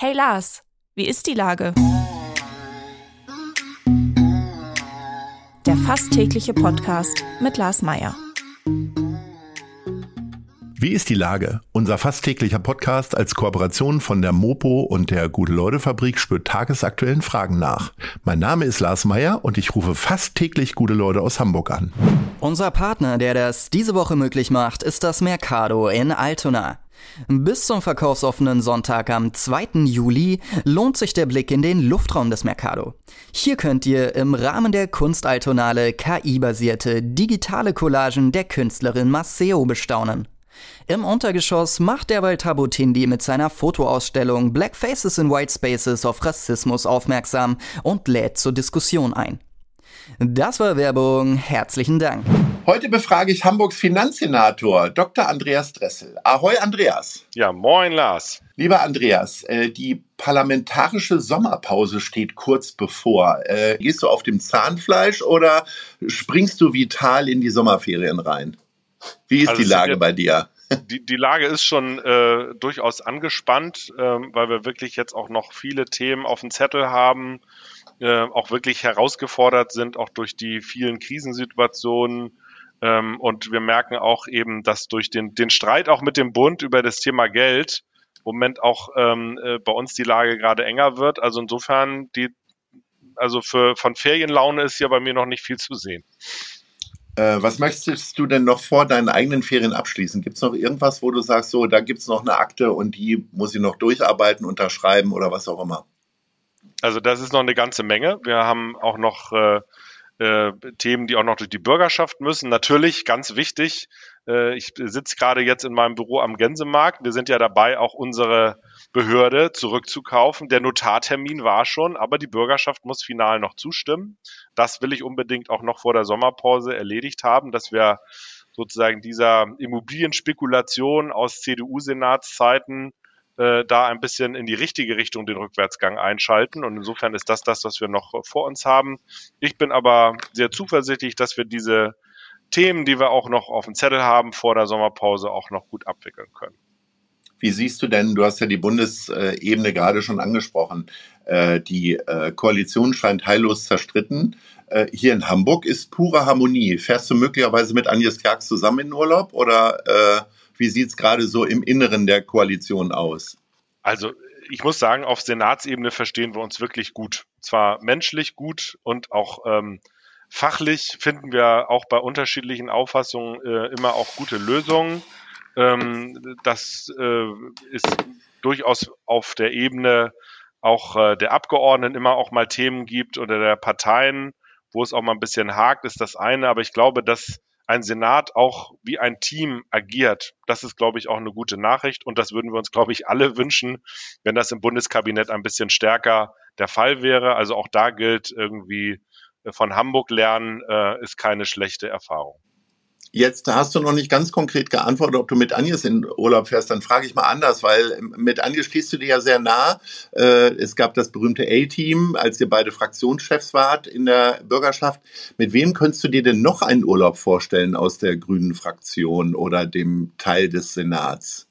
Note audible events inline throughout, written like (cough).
Hey Lars, wie ist die Lage? Der fast tägliche Podcast mit Lars Meier. Wie ist die Lage? Unser fast täglicher Podcast als Kooperation von der Mopo und der Gute-Leute-Fabrik spürt tagesaktuellen Fragen nach. Mein Name ist Lars Meier und ich rufe fast täglich gute Leute aus Hamburg an. Unser Partner, der das diese Woche möglich macht, ist das Mercado in Altona. Bis zum verkaufsoffenen Sonntag am 2. Juli lohnt sich der Blick in den Luftraum des Mercado. Hier könnt ihr im Rahmen der Kunstaltonale KI-basierte digitale Collagen der Künstlerin Maceo bestaunen. Im Untergeschoss macht derweil Tabutindi mit seiner Fotoausstellung Black Faces in White Spaces auf Rassismus aufmerksam und lädt zur Diskussion ein. Das war Werbung. Herzlichen Dank. Heute befrage ich Hamburgs Finanzsenator Dr. Andreas Dressel. Ahoi, Andreas. Ja, moin, Lars. Lieber Andreas, äh, die parlamentarische Sommerpause steht kurz bevor. Äh, gehst du auf dem Zahnfleisch oder springst du vital in die Sommerferien rein? Wie ist also die Lage bei dir? Die, die Lage ist schon äh, durchaus angespannt, äh, weil wir wirklich jetzt auch noch viele Themen auf dem Zettel haben, äh, auch wirklich herausgefordert sind, auch durch die vielen Krisensituationen. Ähm, und wir merken auch eben, dass durch den, den Streit auch mit dem Bund über das Thema Geld im Moment auch ähm, äh, bei uns die Lage gerade enger wird. Also insofern, die, also für, von Ferienlaune ist ja bei mir noch nicht viel zu sehen. Äh, was möchtest du denn noch vor deinen eigenen Ferien abschließen? Gibt es noch irgendwas, wo du sagst, so, da gibt es noch eine Akte und die muss ich noch durcharbeiten, unterschreiben oder was auch immer? Also das ist noch eine ganze Menge. Wir haben auch noch äh, äh, Themen, die auch noch durch die Bürgerschaft müssen. Natürlich, ganz wichtig, äh, ich sitze gerade jetzt in meinem Büro am Gänsemarkt. Wir sind ja dabei, auch unsere Behörde zurückzukaufen. Der Notartermin war schon, aber die Bürgerschaft muss final noch zustimmen. Das will ich unbedingt auch noch vor der Sommerpause erledigt haben, dass wir sozusagen dieser Immobilienspekulation aus CDU-Senatszeiten äh, da ein bisschen in die richtige Richtung den Rückwärtsgang einschalten. Und insofern ist das das, was wir noch vor uns haben. Ich bin aber sehr zuversichtlich, dass wir diese Themen, die wir auch noch auf dem Zettel haben, vor der Sommerpause auch noch gut abwickeln können. Wie siehst du denn, du hast ja die Bundesebene gerade schon angesprochen, äh, die äh, Koalition scheint heillos zerstritten. Hier in Hamburg ist pure Harmonie. Fährst du möglicherweise mit Agnes Kerks zusammen in Urlaub oder wie sieht es gerade so im Inneren der Koalition aus? Also ich muss sagen, auf Senatsebene verstehen wir uns wirklich gut. Zwar menschlich gut und auch ähm, Fachlich finden wir auch bei unterschiedlichen Auffassungen äh, immer auch gute Lösungen. Ähm, das äh, ist durchaus auf der Ebene auch äh, der Abgeordneten immer auch mal Themen gibt oder der Parteien, wo es auch mal ein bisschen hakt, ist das eine. Aber ich glaube, dass ein Senat auch wie ein Team agiert, das ist, glaube ich, auch eine gute Nachricht. Und das würden wir uns, glaube ich, alle wünschen, wenn das im Bundeskabinett ein bisschen stärker der Fall wäre. Also auch da gilt irgendwie von Hamburg lernen, äh, ist keine schlechte Erfahrung. Jetzt hast du noch nicht ganz konkret geantwortet, ob du mit Agnes in Urlaub fährst. Dann frage ich mal anders, weil mit Agnes stehst du dir ja sehr nah. Äh, es gab das berühmte A-Team, als ihr beide Fraktionschefs wart in der Bürgerschaft. Mit wem könntest du dir denn noch einen Urlaub vorstellen aus der grünen Fraktion oder dem Teil des Senats?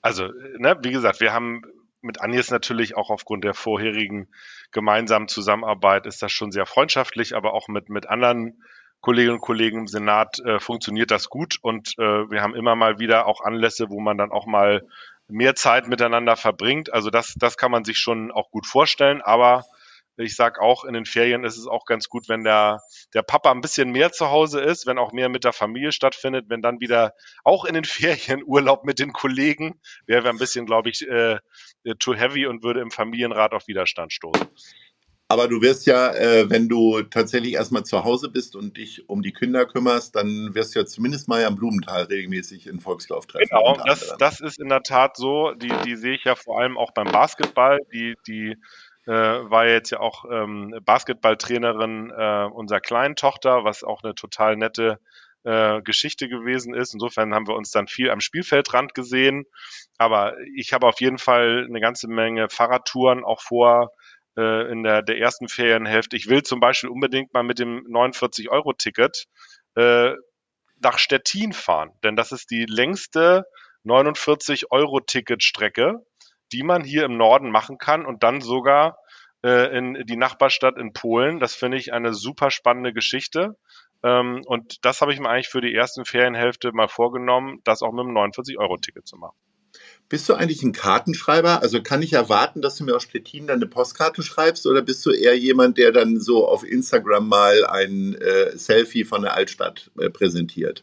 Also, ne, wie gesagt, wir haben mit Agnes natürlich auch aufgrund der vorherigen gemeinsamen Zusammenarbeit ist das schon sehr freundschaftlich, aber auch mit, mit anderen Kolleginnen und Kollegen im Senat äh, funktioniert das gut und äh, wir haben immer mal wieder auch Anlässe, wo man dann auch mal mehr Zeit miteinander verbringt. Also das, das kann man sich schon auch gut vorstellen, aber ich sag auch, in den Ferien ist es auch ganz gut, wenn der, der Papa ein bisschen mehr zu Hause ist, wenn auch mehr mit der Familie stattfindet, wenn dann wieder auch in den (laughs) Ferien Urlaub mit den Kollegen, wäre ein bisschen, glaube ich, äh, too heavy und würde im Familienrat auf Widerstand stoßen. Aber du wirst ja, äh, wenn du tatsächlich erstmal zu Hause bist und dich um die Kinder kümmerst, dann wirst du ja zumindest mal am Blumenthal regelmäßig in Volkslauf treffen. Genau, das, das ist in der Tat so. Die, die sehe ich ja vor allem auch beim Basketball. Die, die äh, war jetzt ja auch ähm, Basketballtrainerin äh, unserer kleinen Tochter, was auch eine total nette äh, Geschichte gewesen ist. Insofern haben wir uns dann viel am Spielfeldrand gesehen. Aber ich habe auf jeden Fall eine ganze Menge Fahrradtouren auch vor äh, in der, der ersten Ferienhälfte. Ich will zum Beispiel unbedingt mal mit dem 49-Euro-Ticket äh, nach Stettin fahren, denn das ist die längste 49-Euro-Ticket-Strecke die man hier im Norden machen kann und dann sogar äh, in die Nachbarstadt in Polen. Das finde ich eine super spannende Geschichte. Ähm, und das habe ich mir eigentlich für die ersten Ferienhälfte mal vorgenommen, das auch mit einem 49-Euro-Ticket zu machen. Bist du eigentlich ein Kartenschreiber? Also kann ich erwarten, dass du mir aus Stettin dann eine Postkarte schreibst oder bist du eher jemand, der dann so auf Instagram mal ein äh, Selfie von der Altstadt äh, präsentiert?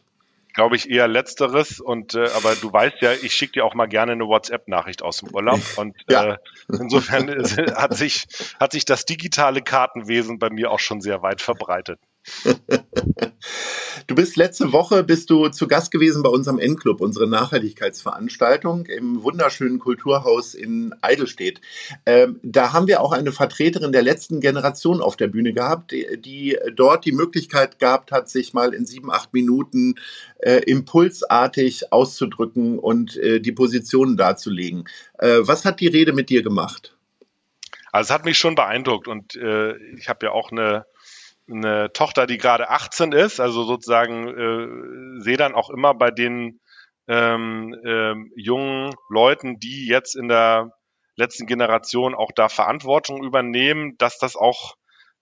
Glaube ich eher letzteres und äh, aber du weißt ja, ich schicke dir auch mal gerne eine WhatsApp-Nachricht aus dem Urlaub (laughs) und ja. äh, insofern (laughs) hat sich hat sich das digitale Kartenwesen bei mir auch schon sehr weit verbreitet. Du bist letzte Woche bist du zu Gast gewesen bei unserem N-Club, unsere Nachhaltigkeitsveranstaltung im wunderschönen Kulturhaus in Eidelstedt. Ähm, da haben wir auch eine Vertreterin der letzten Generation auf der Bühne gehabt, die, die dort die Möglichkeit gehabt hat, sich mal in sieben, acht Minuten äh, impulsartig auszudrücken und äh, die Positionen darzulegen. Äh, was hat die Rede mit dir gemacht? Also es hat mich schon beeindruckt und äh, ich habe ja auch eine eine Tochter, die gerade 18 ist, also sozusagen äh, sehe dann auch immer bei den ähm, ähm, jungen Leuten, die jetzt in der letzten Generation auch da Verantwortung übernehmen, dass das auch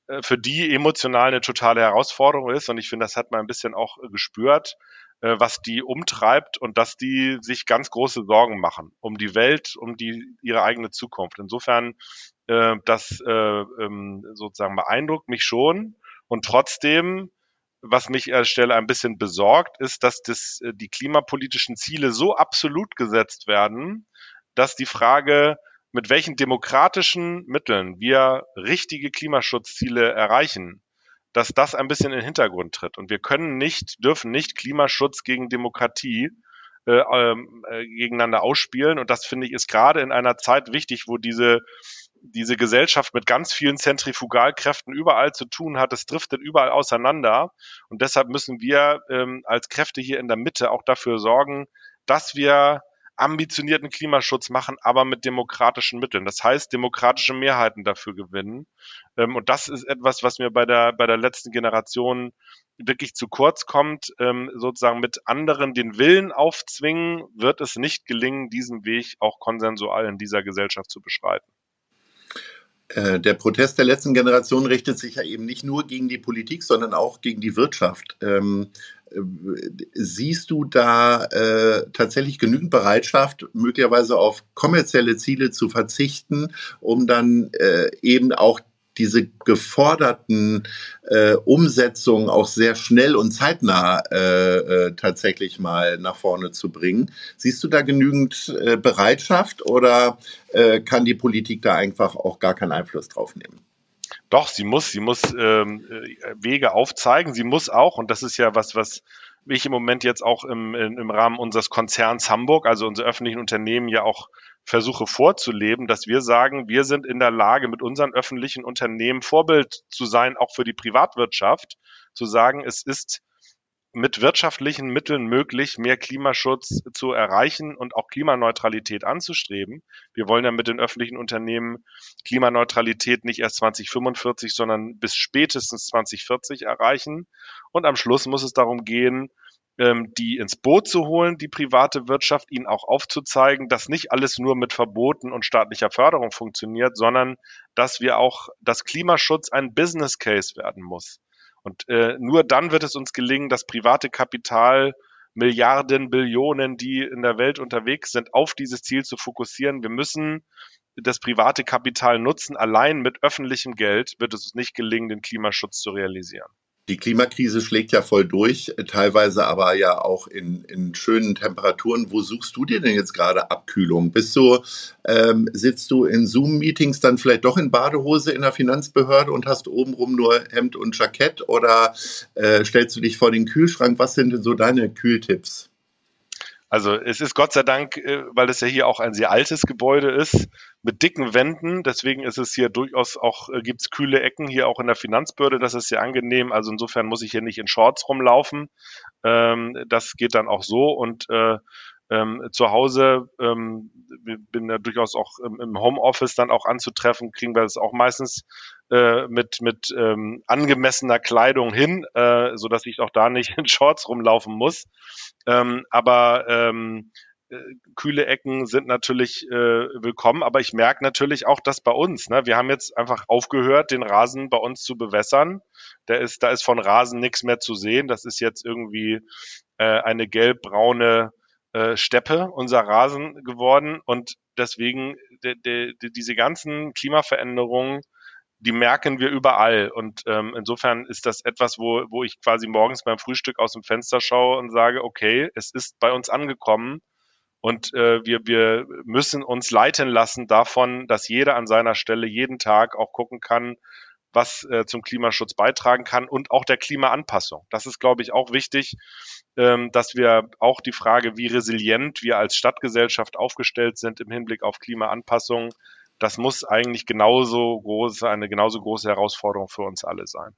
äh, für die emotional eine totale Herausforderung ist. Und ich finde, das hat man ein bisschen auch gespürt, äh, was die umtreibt und dass die sich ganz große Sorgen machen um die Welt, um die ihre eigene Zukunft. Insofern, äh, das äh, ähm, sozusagen beeindruckt mich schon. Und trotzdem, was mich an der Stelle ein bisschen besorgt, ist, dass das, äh, die klimapolitischen Ziele so absolut gesetzt werden, dass die Frage, mit welchen demokratischen Mitteln wir richtige Klimaschutzziele erreichen, dass das ein bisschen in den Hintergrund tritt. Und wir können nicht, dürfen nicht Klimaschutz gegen Demokratie äh, ähm, äh, gegeneinander ausspielen. Und das finde ich ist gerade in einer Zeit wichtig, wo diese diese Gesellschaft mit ganz vielen Zentrifugalkräften überall zu tun hat. Es driftet überall auseinander. Und deshalb müssen wir ähm, als Kräfte hier in der Mitte auch dafür sorgen, dass wir ambitionierten Klimaschutz machen, aber mit demokratischen Mitteln. Das heißt, demokratische Mehrheiten dafür gewinnen. Ähm, und das ist etwas, was mir bei der, bei der letzten Generation wirklich zu kurz kommt. Ähm, sozusagen mit anderen den Willen aufzwingen, wird es nicht gelingen, diesen Weg auch konsensual in dieser Gesellschaft zu beschreiten. Äh, der Protest der letzten Generation richtet sich ja eben nicht nur gegen die Politik, sondern auch gegen die Wirtschaft. Ähm, äh, siehst du da äh, tatsächlich genügend Bereitschaft, möglicherweise auf kommerzielle Ziele zu verzichten, um dann äh, eben auch diese geforderten äh, Umsetzungen auch sehr schnell und zeitnah äh, äh, tatsächlich mal nach vorne zu bringen. Siehst du da genügend äh, Bereitschaft oder äh, kann die Politik da einfach auch gar keinen Einfluss drauf nehmen? Doch, sie muss, sie muss ähm, äh, Wege aufzeigen. Sie muss auch, und das ist ja was, was ich im Moment jetzt auch im, im Rahmen unseres Konzerns Hamburg, also unser öffentlichen Unternehmen ja auch versuche vorzuleben, dass wir sagen, wir sind in der Lage, mit unseren öffentlichen Unternehmen Vorbild zu sein, auch für die Privatwirtschaft, zu sagen, es ist mit wirtschaftlichen Mitteln möglich, mehr Klimaschutz zu erreichen und auch Klimaneutralität anzustreben. Wir wollen ja mit den öffentlichen Unternehmen Klimaneutralität nicht erst 2045, sondern bis spätestens 2040 erreichen. Und am Schluss muss es darum gehen, die ins Boot zu holen, die private Wirtschaft, ihnen auch aufzuzeigen, dass nicht alles nur mit Verboten und staatlicher Förderung funktioniert, sondern dass wir auch, dass Klimaschutz ein Business Case werden muss. Und äh, nur dann wird es uns gelingen, das private Kapital Milliarden, Billionen, die in der Welt unterwegs sind, auf dieses Ziel zu fokussieren. Wir müssen das private Kapital nutzen. Allein mit öffentlichem Geld wird es uns nicht gelingen, den Klimaschutz zu realisieren. Die Klimakrise schlägt ja voll durch, teilweise aber ja auch in, in schönen Temperaturen. Wo suchst du dir denn jetzt gerade Abkühlung? Bist du, ähm, sitzt du in Zoom-Meetings dann vielleicht doch in Badehose in der Finanzbehörde und hast obenrum nur Hemd und Jackett oder äh, stellst du dich vor den Kühlschrank? Was sind denn so deine Kühltipps? Also es ist Gott sei Dank, äh, weil es ja hier auch ein sehr altes Gebäude ist, mit dicken Wänden. Deswegen ist es hier durchaus auch, äh, gibt's kühle Ecken hier auch in der Finanzbehörde. Das ist sehr angenehm. Also insofern muss ich hier nicht in Shorts rumlaufen. Ähm, das geht dann auch so. Und äh, ähm, zu Hause ähm, bin ja durchaus auch im, Homeoffice dann auch anzutreffen, kriegen wir das auch meistens äh, mit mit ähm, angemessener Kleidung hin, äh, so dass ich auch da nicht in Shorts rumlaufen muss. Ähm, aber ähm, kühle Ecken sind natürlich äh, willkommen, aber ich merke natürlich auch, dass bei uns, ne, wir haben jetzt einfach aufgehört, den Rasen bei uns zu bewässern. Der ist, da ist von Rasen nichts mehr zu sehen. Das ist jetzt irgendwie äh, eine gelb-braune äh, Steppe, unser Rasen geworden. Und deswegen de, de, de, diese ganzen Klimaveränderungen die merken wir überall. Und ähm, insofern ist das etwas, wo, wo ich quasi morgens beim Frühstück aus dem Fenster schaue und sage, okay, es ist bei uns angekommen. Und äh, wir, wir müssen uns leiten lassen davon, dass jeder an seiner Stelle jeden Tag auch gucken kann, was äh, zum Klimaschutz beitragen kann und auch der Klimaanpassung. Das ist, glaube ich, auch wichtig, ähm, dass wir auch die Frage, wie resilient wir als Stadtgesellschaft aufgestellt sind im Hinblick auf Klimaanpassung, das muss eigentlich genauso groß, eine genauso große Herausforderung für uns alle sein.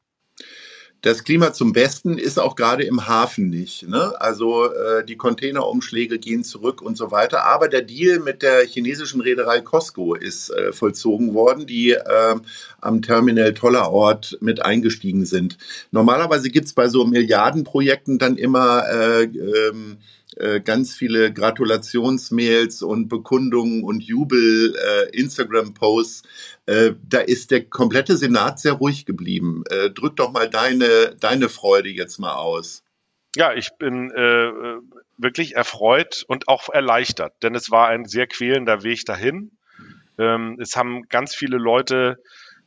Das Klima zum Besten ist auch gerade im Hafen nicht. Ne? Also äh, die Containerumschläge gehen zurück und so weiter. Aber der Deal mit der chinesischen Reederei Costco ist äh, vollzogen worden, die äh, am Terminal Tollerort mit eingestiegen sind. Normalerweise gibt es bei so Milliardenprojekten dann immer äh, ähm, äh, ganz viele Gratulationsmails und Bekundungen und Jubel, äh, Instagram-Posts. Äh, da ist der komplette Senat sehr ruhig geblieben. Äh, drück doch mal deine, deine Freude jetzt mal aus. Ja, ich bin äh, wirklich erfreut und auch erleichtert, denn es war ein sehr quälender Weg dahin. Ähm, es haben ganz viele Leute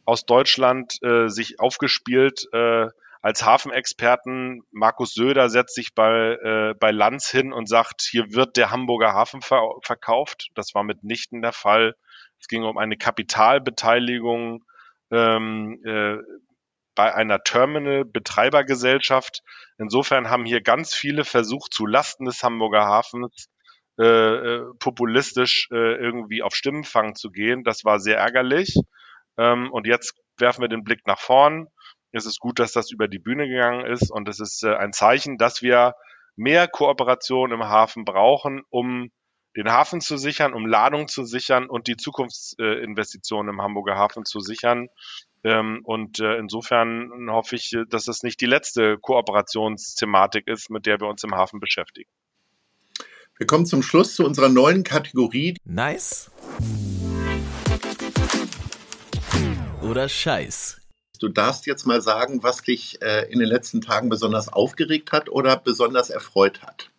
aus Deutschland äh, sich aufgespielt, äh, als Hafenexperten, Markus Söder setzt sich bei, äh, bei Lanz hin und sagt, hier wird der Hamburger Hafen ver verkauft. Das war mitnichten der Fall. Es ging um eine Kapitalbeteiligung ähm, äh, bei einer Terminal-Betreibergesellschaft. Insofern haben hier ganz viele versucht, zu Lasten des Hamburger Hafens äh, äh, populistisch äh, irgendwie auf Stimmenfang zu gehen. Das war sehr ärgerlich. Ähm, und jetzt werfen wir den Blick nach vorn. Es ist gut, dass das über die Bühne gegangen ist und es ist äh, ein Zeichen, dass wir mehr Kooperation im Hafen brauchen, um den Hafen zu sichern, um Ladung zu sichern und die Zukunftsinvestitionen im Hamburger Hafen zu sichern. Ähm, und äh, insofern hoffe ich, dass das nicht die letzte Kooperationsthematik ist, mit der wir uns im Hafen beschäftigen. Wir kommen zum Schluss zu unserer neuen Kategorie. Nice oder Scheiß. Du darfst jetzt mal sagen, was dich äh, in den letzten Tagen besonders aufgeregt hat oder besonders erfreut hat.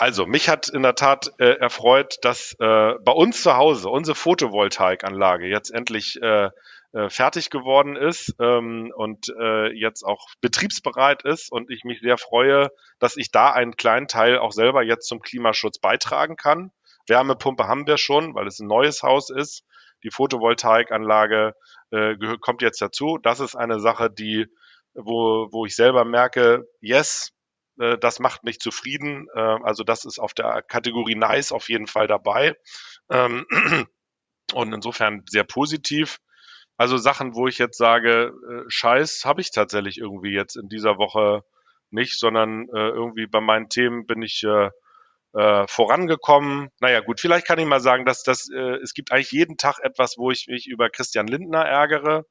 Also, mich hat in der Tat äh, erfreut, dass äh, bei uns zu Hause unsere Photovoltaikanlage jetzt endlich äh, äh, fertig geworden ist ähm, und äh, jetzt auch betriebsbereit ist und ich mich sehr freue, dass ich da einen kleinen Teil auch selber jetzt zum Klimaschutz beitragen kann. Wärmepumpe haben wir schon, weil es ein neues Haus ist. Die Photovoltaikanlage äh, kommt jetzt dazu. Das ist eine Sache, die, wo, wo ich selber merke, yes, äh, das macht mich zufrieden. Äh, also das ist auf der Kategorie nice auf jeden Fall dabei. Ähm, (clears throat) und insofern sehr positiv. Also Sachen, wo ich jetzt sage, äh, Scheiß, habe ich tatsächlich irgendwie jetzt in dieser Woche nicht, sondern äh, irgendwie bei meinen Themen bin ich äh, äh, vorangekommen. Naja, gut, vielleicht kann ich mal sagen, dass das, äh, es gibt eigentlich jeden Tag etwas, wo ich mich über Christian Lindner ärgere,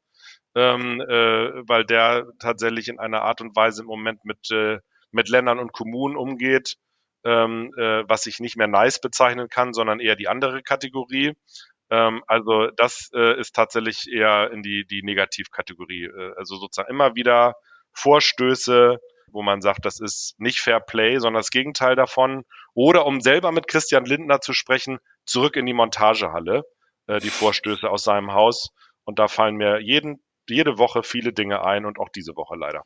ähm, äh, weil der tatsächlich in einer Art und Weise im Moment mit, äh, mit Ländern und Kommunen umgeht, ähm, äh, was ich nicht mehr nice bezeichnen kann, sondern eher die andere Kategorie. Ähm, also das äh, ist tatsächlich eher in die, die Negativkategorie. Äh, also sozusagen immer wieder Vorstöße, wo man sagt, das ist nicht Fair Play, sondern das Gegenteil davon. Oder um selber mit Christian Lindner zu sprechen, zurück in die Montagehalle, äh, die Vorstöße aus seinem Haus. Und da fallen mir jeden, jede Woche viele Dinge ein und auch diese Woche leider.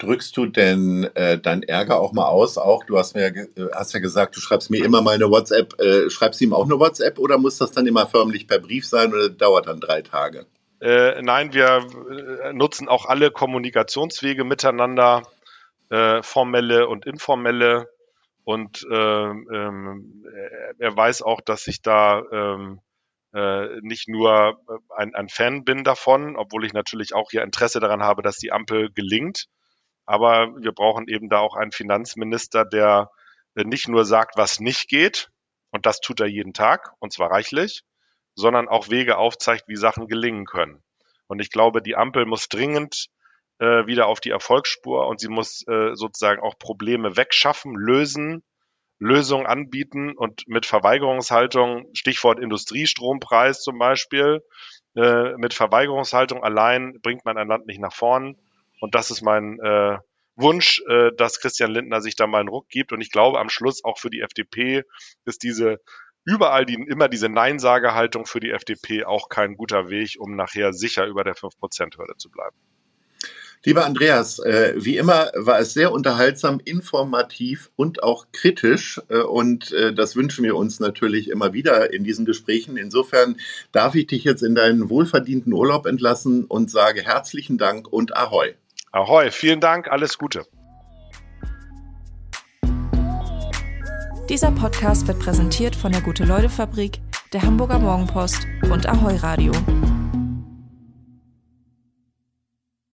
Drückst du denn äh, dein Ärger auch mal aus? Auch du hast mir äh, hast ja gesagt, du schreibst mir immer mal eine WhatsApp. Äh, schreibst du ihm auch eine WhatsApp oder muss das dann immer förmlich per Brief sein oder dauert dann drei Tage? Äh, nein, wir äh, nutzen auch alle Kommunikationswege miteinander äh, formelle und informelle. Und ähm, ähm, er weiß auch, dass ich da ähm, äh, nicht nur ein, ein Fan bin davon, obwohl ich natürlich auch hier Interesse daran habe, dass die Ampel gelingt. Aber wir brauchen eben da auch einen Finanzminister, der äh, nicht nur sagt, was nicht geht, und das tut er jeden Tag, und zwar reichlich, sondern auch Wege aufzeigt, wie Sachen gelingen können. Und ich glaube, die Ampel muss dringend äh, wieder auf die Erfolgsspur und sie muss äh, sozusagen auch Probleme wegschaffen, lösen Lösungen anbieten und mit Verweigerungshaltung, Stichwort Industriestrompreis zum Beispiel, äh, mit Verweigerungshaltung allein bringt man ein Land nicht nach vorn. Und das ist mein äh, Wunsch, äh, dass Christian Lindner sich da mal einen Ruck gibt. Und ich glaube, am Schluss auch für die FDP ist diese überall die, immer diese Neinsagehaltung für die FDP auch kein guter Weg, um nachher sicher über der 5%-Hürde zu bleiben. Lieber Andreas, äh, wie immer war es sehr unterhaltsam, informativ und auch kritisch. Äh, und äh, das wünschen wir uns natürlich immer wieder in diesen Gesprächen. Insofern darf ich dich jetzt in deinen wohlverdienten Urlaub entlassen und sage herzlichen Dank und Ahoi. Ahoi, vielen Dank, alles Gute. Dieser Podcast wird präsentiert von der Gute-Leute-Fabrik, der Hamburger Morgenpost und Ahoi Radio.